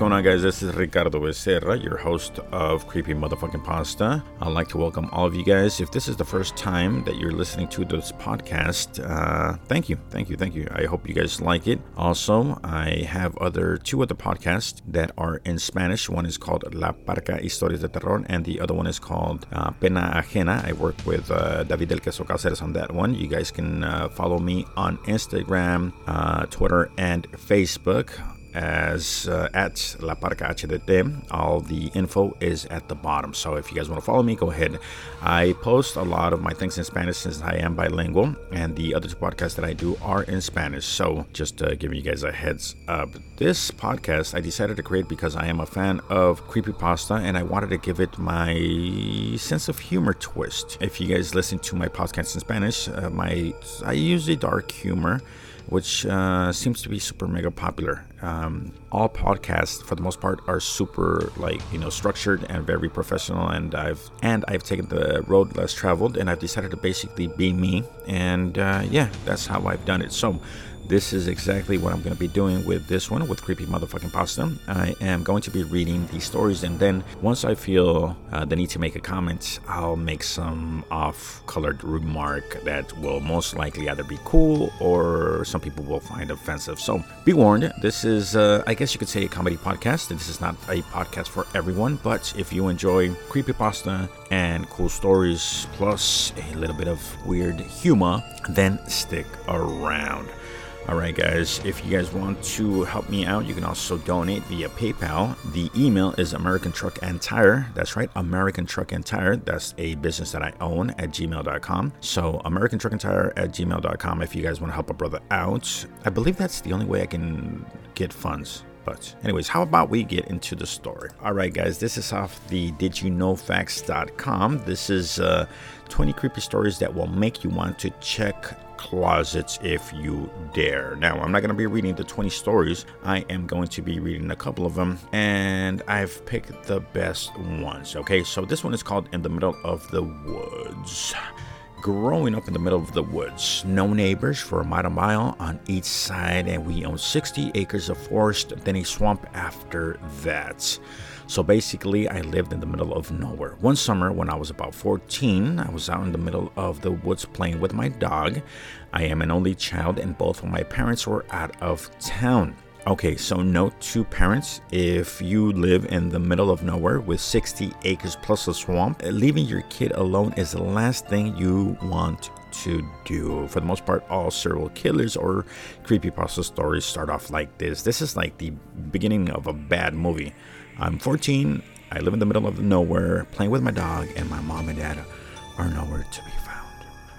going on, guys? This is Ricardo Becerra, your host of Creepy Motherfucking Pasta. I'd like to welcome all of you guys. If this is the first time that you're listening to this podcast, uh, thank you, thank you, thank you. I hope you guys like it. Also, I have other two other podcasts that are in Spanish. One is called La Parca Historias de Terror, and the other one is called uh, Pena Ajena. I work with uh, David Del Queso Caceres on that one. You guys can uh, follow me on Instagram, uh, Twitter, and Facebook as uh, at La Parca HDT. All the info is at the bottom. So if you guys want to follow me, go ahead. I post a lot of my things in Spanish since I am bilingual, and the other two podcasts that I do are in Spanish. So just uh, giving you guys a heads up. This podcast I decided to create because I am a fan of creepypasta and I wanted to give it my sense of humor twist. If you guys listen to my podcast in Spanish, uh, my I use a dark humor which uh, seems to be super mega popular. Um, all podcasts, for the most part, are super like you know structured and very professional. And I've and I've taken the road less traveled, and I've decided to basically be me. And uh, yeah, that's how I've done it. So this is exactly what I'm going to be doing with this one, with Creepy Motherfucking Pasta. I am going to be reading these stories, and then once I feel uh, the need to make a comment, I'll make some off colored remark that will most likely either be cool or some people will find offensive. So be warned, this is, uh, I guess you could say, a comedy podcast. This is not a podcast for everyone, but if you enjoy creepy pasta and cool stories plus a little bit of weird humor, then stick around. All right, guys, if you guys want to help me out, you can also donate via PayPal. The email is American Truck and Tire. That's right, American Truck and Tire. That's a business that I own at gmail.com. So, American Truck and Tire at gmail.com if you guys want to help a brother out. I believe that's the only way I can get funds. But, anyways, how about we get into the story? All right, guys, this is off the didyouknowfacts.com. This is uh, 20 creepy stories that will make you want to check closets if you dare. Now, I'm not going to be reading the 20 stories. I am going to be reading a couple of them, and I've picked the best ones. Okay, so this one is called In the Middle of the Woods. Growing up in the middle of the woods, no neighbors for a mile a mile on each side, and we own 60 acres of forest, then a swamp after that. So basically, I lived in the middle of nowhere. One summer, when I was about 14, I was out in the middle of the woods playing with my dog. I am an only child, and both of my parents were out of town. Okay, so note to parents if you live in the middle of nowhere with 60 acres plus a swamp, eh, leaving your kid alone is the last thing you want to do. For the most part, all serial killers or creepypasta stories start off like this. This is like the beginning of a bad movie. I'm 14. I live in the middle of nowhere, playing with my dog, and my mom and dad are nowhere to be found.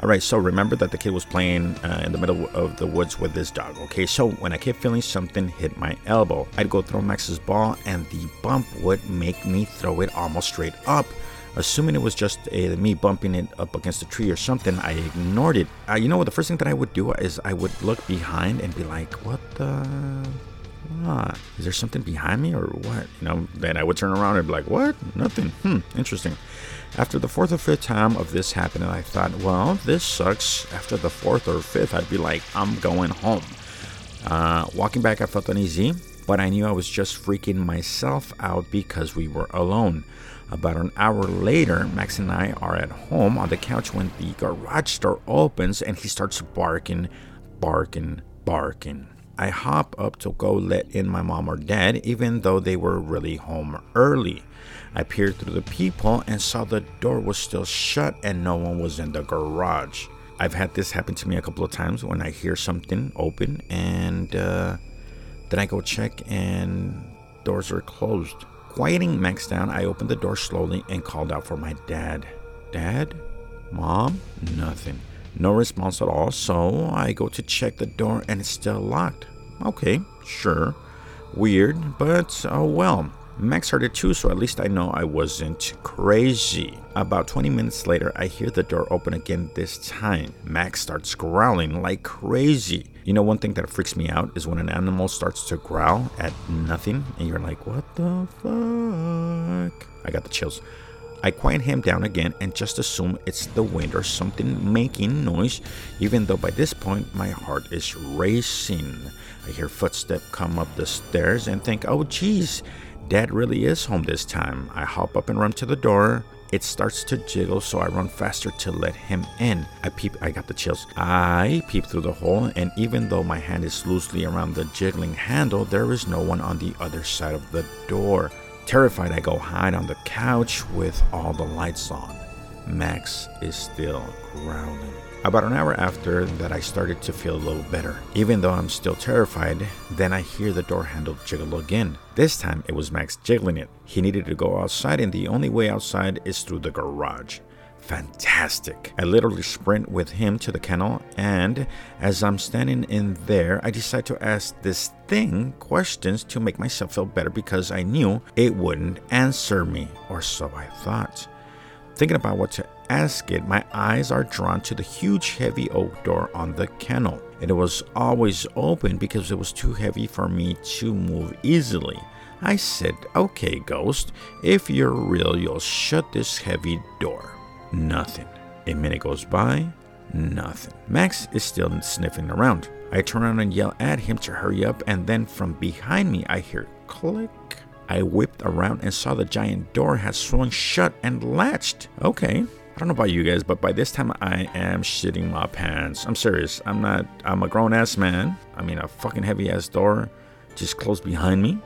All right, so remember that the kid was playing uh, in the middle of the woods with this dog. Okay, so when I kept feeling something hit my elbow, I'd go throw Max's ball, and the bump would make me throw it almost straight up. Assuming it was just uh, me bumping it up against a tree or something, I ignored it. Uh, you know what? The first thing that I would do is I would look behind and be like, "What the ah, is there something behind me or what? You know, then I would turn around and be like, what? Nothing. Hmm, interesting. After the fourth or fifth time of this happening, I thought, well, this sucks. After the fourth or fifth, I'd be like, I'm going home. Uh, walking back, I felt uneasy, but I knew I was just freaking myself out because we were alone. About an hour later, Max and I are at home on the couch when the garage door opens and he starts barking, barking, barking. I hop up to go let in my mom or dad, even though they were really home early. I peered through the peephole and saw the door was still shut and no one was in the garage. I've had this happen to me a couple of times when I hear something open and uh, then I go check and doors are closed. Quieting Max down, I opened the door slowly and called out for my dad. Dad? Mom? Nothing. No response at all, so I go to check the door and it's still locked. Okay, sure. Weird, but oh well. Max heard it too, so at least I know I wasn't crazy. About 20 minutes later, I hear the door open again this time. Max starts growling like crazy. You know, one thing that freaks me out is when an animal starts to growl at nothing, and you're like, what the fuck? I got the chills. I quiet him down again and just assume it's the wind or something making noise, even though by this point my heart is racing. I hear footsteps come up the stairs and think, oh geez, Dad really is home this time. I hop up and run to the door. It starts to jiggle, so I run faster to let him in. I peep, I got the chills. I peep through the hole, and even though my hand is loosely around the jiggling handle, there is no one on the other side of the door. Terrified, I go hide on the couch with all the lights on. Max is still growling. About an hour after that, I started to feel a little better. Even though I'm still terrified, then I hear the door handle jiggle again. This time it was Max jiggling it. He needed to go outside, and the only way outside is through the garage. Fantastic. I literally sprint with him to the kennel, and as I'm standing in there, I decide to ask this thing questions to make myself feel better because I knew it wouldn't answer me, or so I thought. Thinking about what to ask it, my eyes are drawn to the huge heavy oak door on the kennel. And it was always open because it was too heavy for me to move easily. I said, Okay, ghost, if you're real, you'll shut this heavy door. Nothing. A minute goes by, nothing. Max is still sniffing around. I turn around and yell at him to hurry up, and then from behind me, I hear click. I whipped around and saw the giant door had swung shut and latched. Okay, I don't know about you guys, but by this time I am shitting my pants. I'm serious. I'm not, I'm a grown ass man. I mean, a fucking heavy ass door just closed behind me.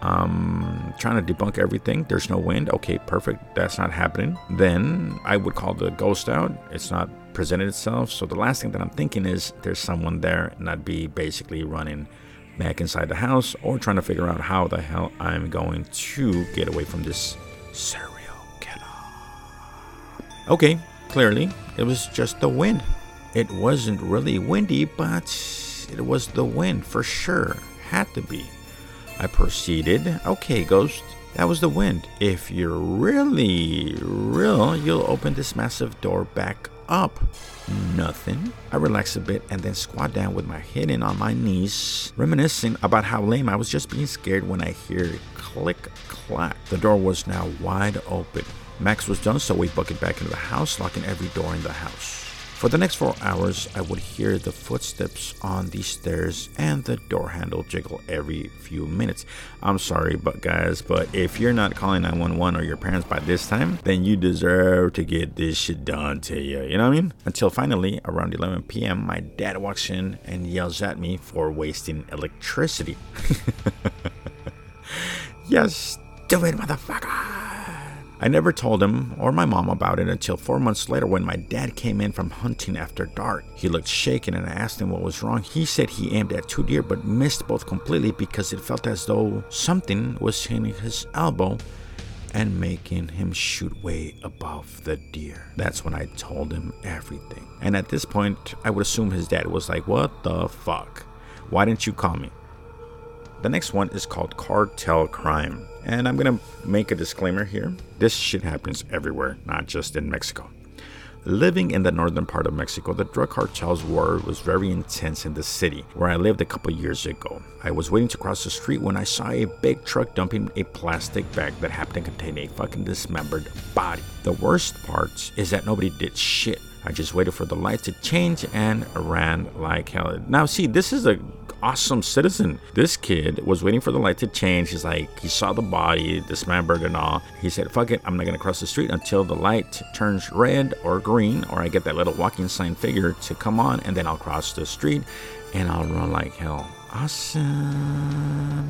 Um, trying to debunk everything. There's no wind. Okay, perfect. That's not happening. Then I would call the ghost out. It's not presented itself. So the last thing that I'm thinking is there's someone there, and I'd be basically running back inside the house or trying to figure out how the hell I'm going to get away from this serial killer. Okay, clearly it was just the wind. It wasn't really windy, but it was the wind for sure. Had to be. I proceeded. Okay, ghost, that was the wind. If you're really real, you'll open this massive door back up. Nothing. I relax a bit and then squat down with my head in on my knees, reminiscing about how lame I was just being scared when I hear click clack. The door was now wide open. Max was done, so we bucketed back into the house, locking every door in the house. For the next four hours, I would hear the footsteps on the stairs and the door handle jiggle every few minutes. I'm sorry, but guys, but if you're not calling 911 or your parents by this time, then you deserve to get this shit done to you. You know what I mean? Until finally, around 11 p.m., my dad walks in and yells at me for wasting electricity. yes, do it, motherfucker! I never told him or my mom about it until four months later when my dad came in from hunting after dark. He looked shaken and I asked him what was wrong. He said he aimed at two deer but missed both completely because it felt as though something was hitting his elbow and making him shoot way above the deer. That's when I told him everything. And at this point, I would assume his dad was like, What the fuck? Why didn't you call me? The next one is called Cartel Crime. And I'm going to make a disclaimer here. This shit happens everywhere, not just in Mexico. Living in the northern part of Mexico, the drug cartel's war was very intense in the city where I lived a couple years ago. I was waiting to cross the street when I saw a big truck dumping a plastic bag that happened to contain a fucking dismembered body. The worst part is that nobody did shit. I just waited for the light to change and ran like hell. Now, see, this is a awesome citizen. This kid was waiting for the light to change. He's like, he saw the body, dismembered and all. He said, fuck it, I'm not gonna cross the street until the light turns red or green, or I get that little walking sign figure to come on, and then I'll cross the street and I'll run like hell. Awesome.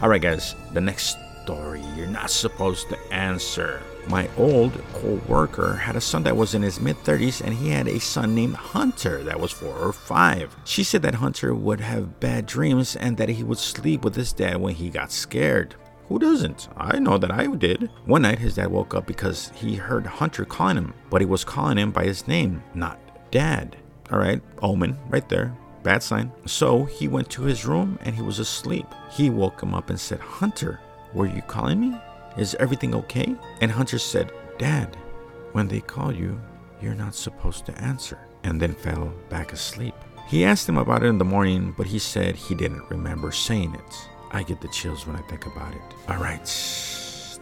All right, guys, the next story you're not supposed to answer. My old co worker had a son that was in his mid 30s, and he had a son named Hunter that was four or five. She said that Hunter would have bad dreams and that he would sleep with his dad when he got scared. Who doesn't? I know that I did. One night, his dad woke up because he heard Hunter calling him, but he was calling him by his name, not dad. All right, omen right there. Bad sign. So he went to his room and he was asleep. He woke him up and said, Hunter, were you calling me? Is everything okay? And Hunter said, Dad, when they call you, you're not supposed to answer, and then fell back asleep. He asked him about it in the morning, but he said he didn't remember saying it. I get the chills when I think about it. All right,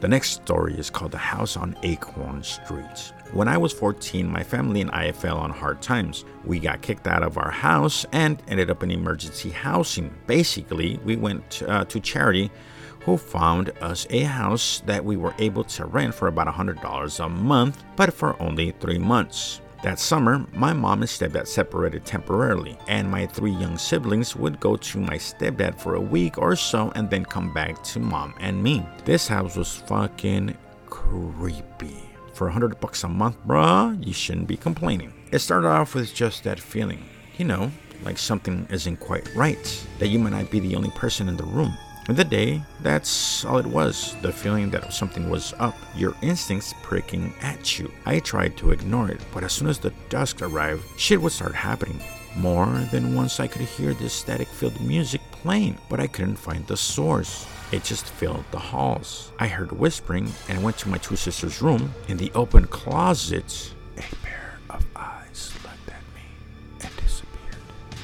the next story is called The House on Acorn Street. When I was 14, my family and I fell on hard times. We got kicked out of our house and ended up in emergency housing. Basically, we went uh, to charity who found us a house that we were able to rent for about $100 a month, but for only three months. That summer, my mom and stepdad separated temporarily, and my three young siblings would go to my stepdad for a week or so and then come back to mom and me. This house was fucking creepy. For 100 bucks a month, bruh, you shouldn't be complaining. It started off with just that feeling, you know, like something isn't quite right, that you might not be the only person in the room. In the day, that's all it was the feeling that something was up, your instincts pricking at you. I tried to ignore it, but as soon as the dusk arrived, shit would start happening. More than once, I could hear this static filled music playing, but I couldn't find the source. It just filled the halls. I heard whispering and went to my two sisters' room. In the open closet, a pair of eyes looked at me and disappeared.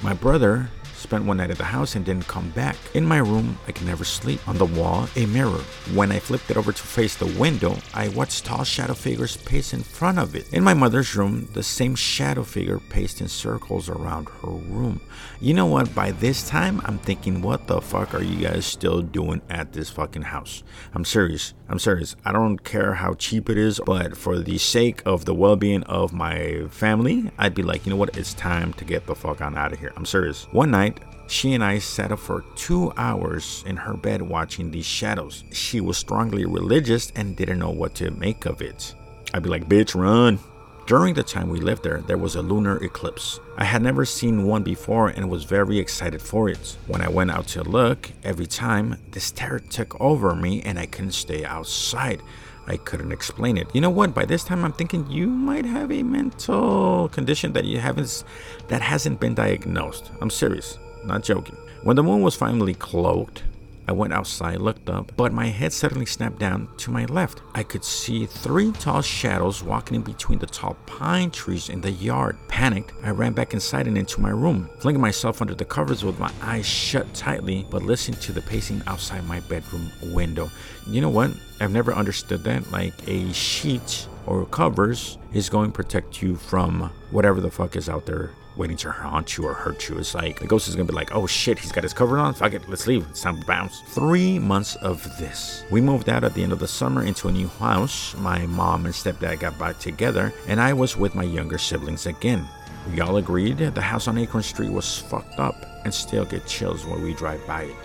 My brother spent one night at the house and didn't come back. In my room, I could never sleep. On the wall, a mirror. When I flipped it over to face the window, I watched tall shadow figures pace in front of it. In my mother's room, the same shadow figure paced in circles around her room. You know what? By this time, I'm thinking, what the fuck are you guys still doing at this fucking house? I'm serious. I'm serious. I don't care how cheap it is, but for the sake of the well being of my family, I'd be like, you know what? It's time to get the fuck on out of here. I'm serious. One night, she and I sat up for two hours in her bed watching these shadows. She was strongly religious and didn't know what to make of it. I'd be like, bitch, run. During the time we lived there, there was a lunar eclipse. I had never seen one before and was very excited for it. When I went out to look, every time this terror took over me and I couldn't stay outside. I couldn't explain it. You know what? By this time, I'm thinking you might have a mental condition that you haven't, that hasn't been diagnosed. I'm serious. Not joking. When the moon was finally cloaked, I went outside, looked up, but my head suddenly snapped down to my left. I could see three tall shadows walking in between the tall pine trees in the yard. Panicked, I ran back inside and into my room, flinging myself under the covers with my eyes shut tightly, but listening to the pacing outside my bedroom window. You know what? I've never understood that. Like a sheet or covers is going to protect you from whatever the fuck is out there waiting to haunt you or hurt you. It's like the ghost is gonna be like, oh shit, he's got his cover on. Fuck it, let's leave. It's time to bounce. Three months of this. We moved out at the end of the summer into a new house. My mom and stepdad got back together, and I was with my younger siblings again. We all agreed the house on Acorn Street was fucked up and still get chills when we drive by it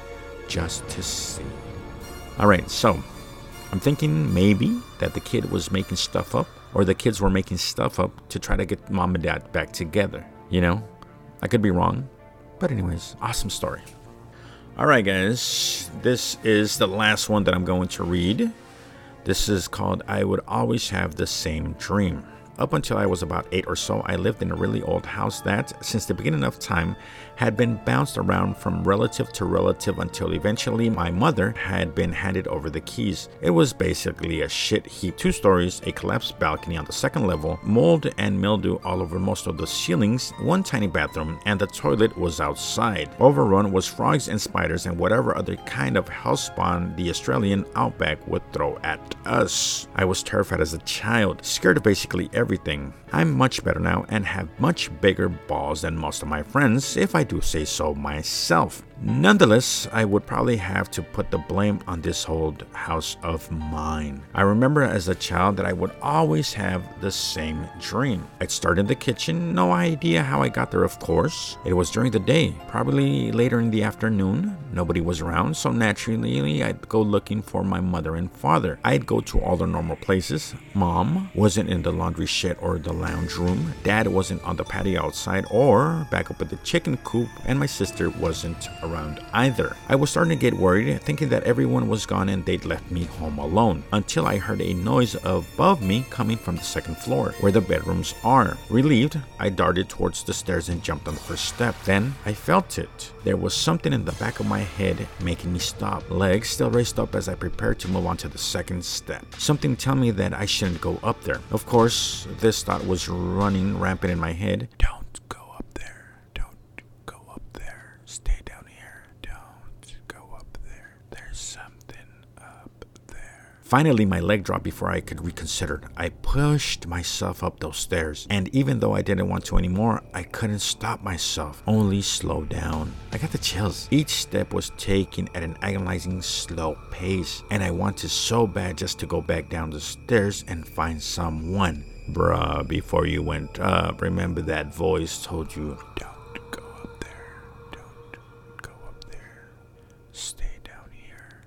just to see. Alright, so I'm thinking maybe that the kid was making stuff up or the kids were making stuff up to try to get mom and dad back together. You know, I could be wrong. But, anyways, awesome story. All right, guys, this is the last one that I'm going to read. This is called I Would Always Have the Same Dream. Up until I was about eight or so, I lived in a really old house that, since the beginning of time, had been bounced around from relative to relative until eventually my mother had been handed over the keys. It was basically a shit heap two stories, a collapsed balcony on the second level, mold and mildew all over most of the ceilings, one tiny bathroom, and the toilet was outside. Overrun was frogs and spiders and whatever other kind of house spawn the Australian outback would throw at us. I was terrified as a child, scared of basically everything. I'm much better now and have much bigger balls than most of my friends, if I do say so myself. Nonetheless, I would probably have to put the blame on this old house of mine. I remember as a child that I would always have the same dream. I'd start in the kitchen, no idea how I got there, of course. It was during the day, probably later in the afternoon. Nobody was around, so naturally I'd go looking for my mother and father. I'd go to all the normal places. Mom wasn't in the laundry shed or the lounge room. Dad wasn't on the patio outside or back up at the chicken coop, and my sister wasn't around either. I was starting to get worried, thinking that everyone was gone and they'd left me home alone, until I heard a noise above me coming from the second floor, where the bedrooms are. Relieved, I darted towards the stairs and jumped on the first step. Then I felt it. There was something in the back of my head making me stop. Legs still raised up as I prepared to move on to the second step. Something telling me that I shouldn't go up there. Of course, this thought was running rampant in my head. Don't go up there. Don't go up there. Stay down here. Don't go up there. There's something up there. Finally, my leg dropped before I could reconsider. I pushed myself up those stairs, and even though I didn't want to anymore, I couldn't stop myself, only slow down. I got the chills. Each step was taken at an agonizing slow pace, and I wanted so bad just to go back down the stairs and find someone. Bruh, before you went up, remember that voice told you, don't go up there, don't go up there, stay down here,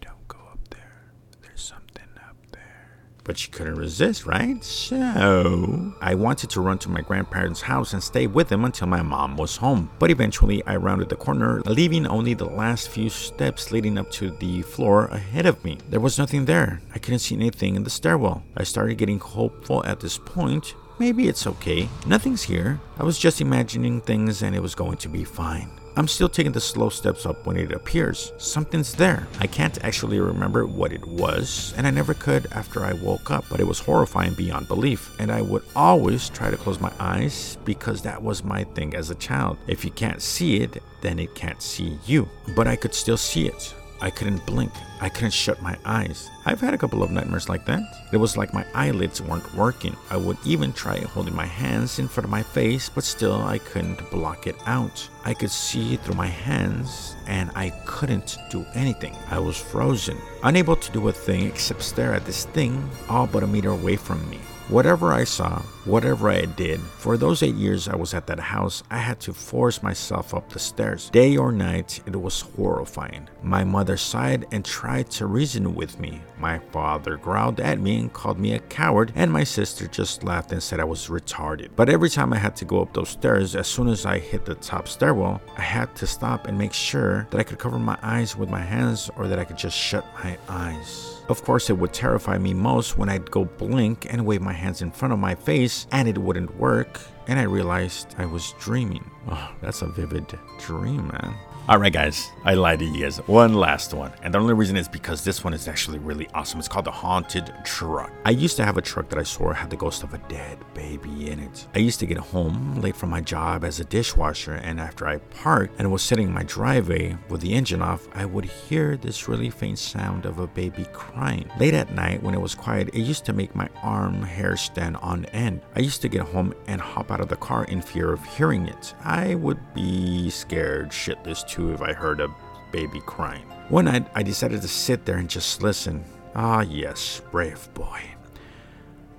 don't go up there, there's something up there. But she couldn't resist, right? So I wanted to run to my grandparents' house and stay with them until my mom was home. But eventually I rounded the corner, leaving only the last few steps leading up to the floor ahead of me. There was nothing there. I couldn't see anything in the stairwell. I started getting hopeful at this point. Maybe it's okay. Nothing's here. I was just imagining things and it was going to be fine. I'm still taking the slow steps up when it appears. Something's there. I can't actually remember what it was, and I never could after I woke up, but it was horrifying beyond belief. And I would always try to close my eyes because that was my thing as a child. If you can't see it, then it can't see you. But I could still see it. I couldn't blink. I couldn't shut my eyes. I've had a couple of nightmares like that. It was like my eyelids weren't working. I would even try holding my hands in front of my face, but still I couldn't block it out. I could see through my hands and I couldn't do anything. I was frozen, unable to do a thing except stare at this thing all but a meter away from me. Whatever I saw, whatever I did, for those eight years I was at that house, I had to force myself up the stairs. Day or night, it was horrifying. My mother sighed and tried to reason with me. My father growled at me and called me a coward, and my sister just laughed and said I was retarded. But every time I had to go up those stairs, as soon as I hit the top stairwell, I had to stop and make sure that I could cover my eyes with my hands or that I could just shut my eyes. Of course, it would terrify me most when I'd go blink and wave my hands in front of my face and it wouldn't work, and I realized I was dreaming. Oh, that's a vivid dream, man. All right, guys, I lied to you guys. One last one. And the only reason is because this one is actually really awesome. It's called the Haunted Truck. I used to have a truck that I swore had the ghost of a dead baby in it. I used to get home late from my job as a dishwasher, and after I parked and was sitting in my driveway with the engine off, I would hear this really faint sound of a baby crying. Late at night, when it was quiet, it used to make my arm hair stand on end. I used to get home and hop out of the car in fear of hearing it. I would be scared shitless too if I heard a baby crying. One night, I decided to sit there and just listen. Ah, yes, brave boy.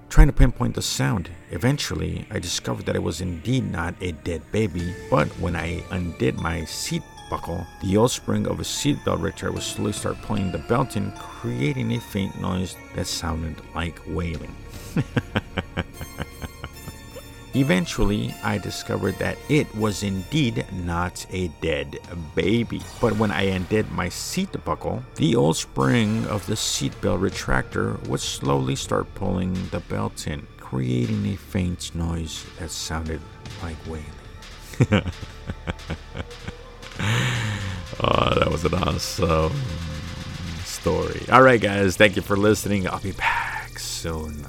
Trying to pinpoint the sound, eventually I discovered that it was indeed not a dead baby, but when I undid my seat buckle, the old spring of a seatbelt retractor would slowly start pulling the belt in, creating a faint noise that sounded like wailing. Eventually, I discovered that it was indeed not a dead baby. But when I undid my seat buckle, the old spring of the seatbelt retractor would slowly start pulling the belt in, creating a faint noise that sounded like wailing. oh, that was an awesome story. All right, guys, thank you for listening. I'll be back soon.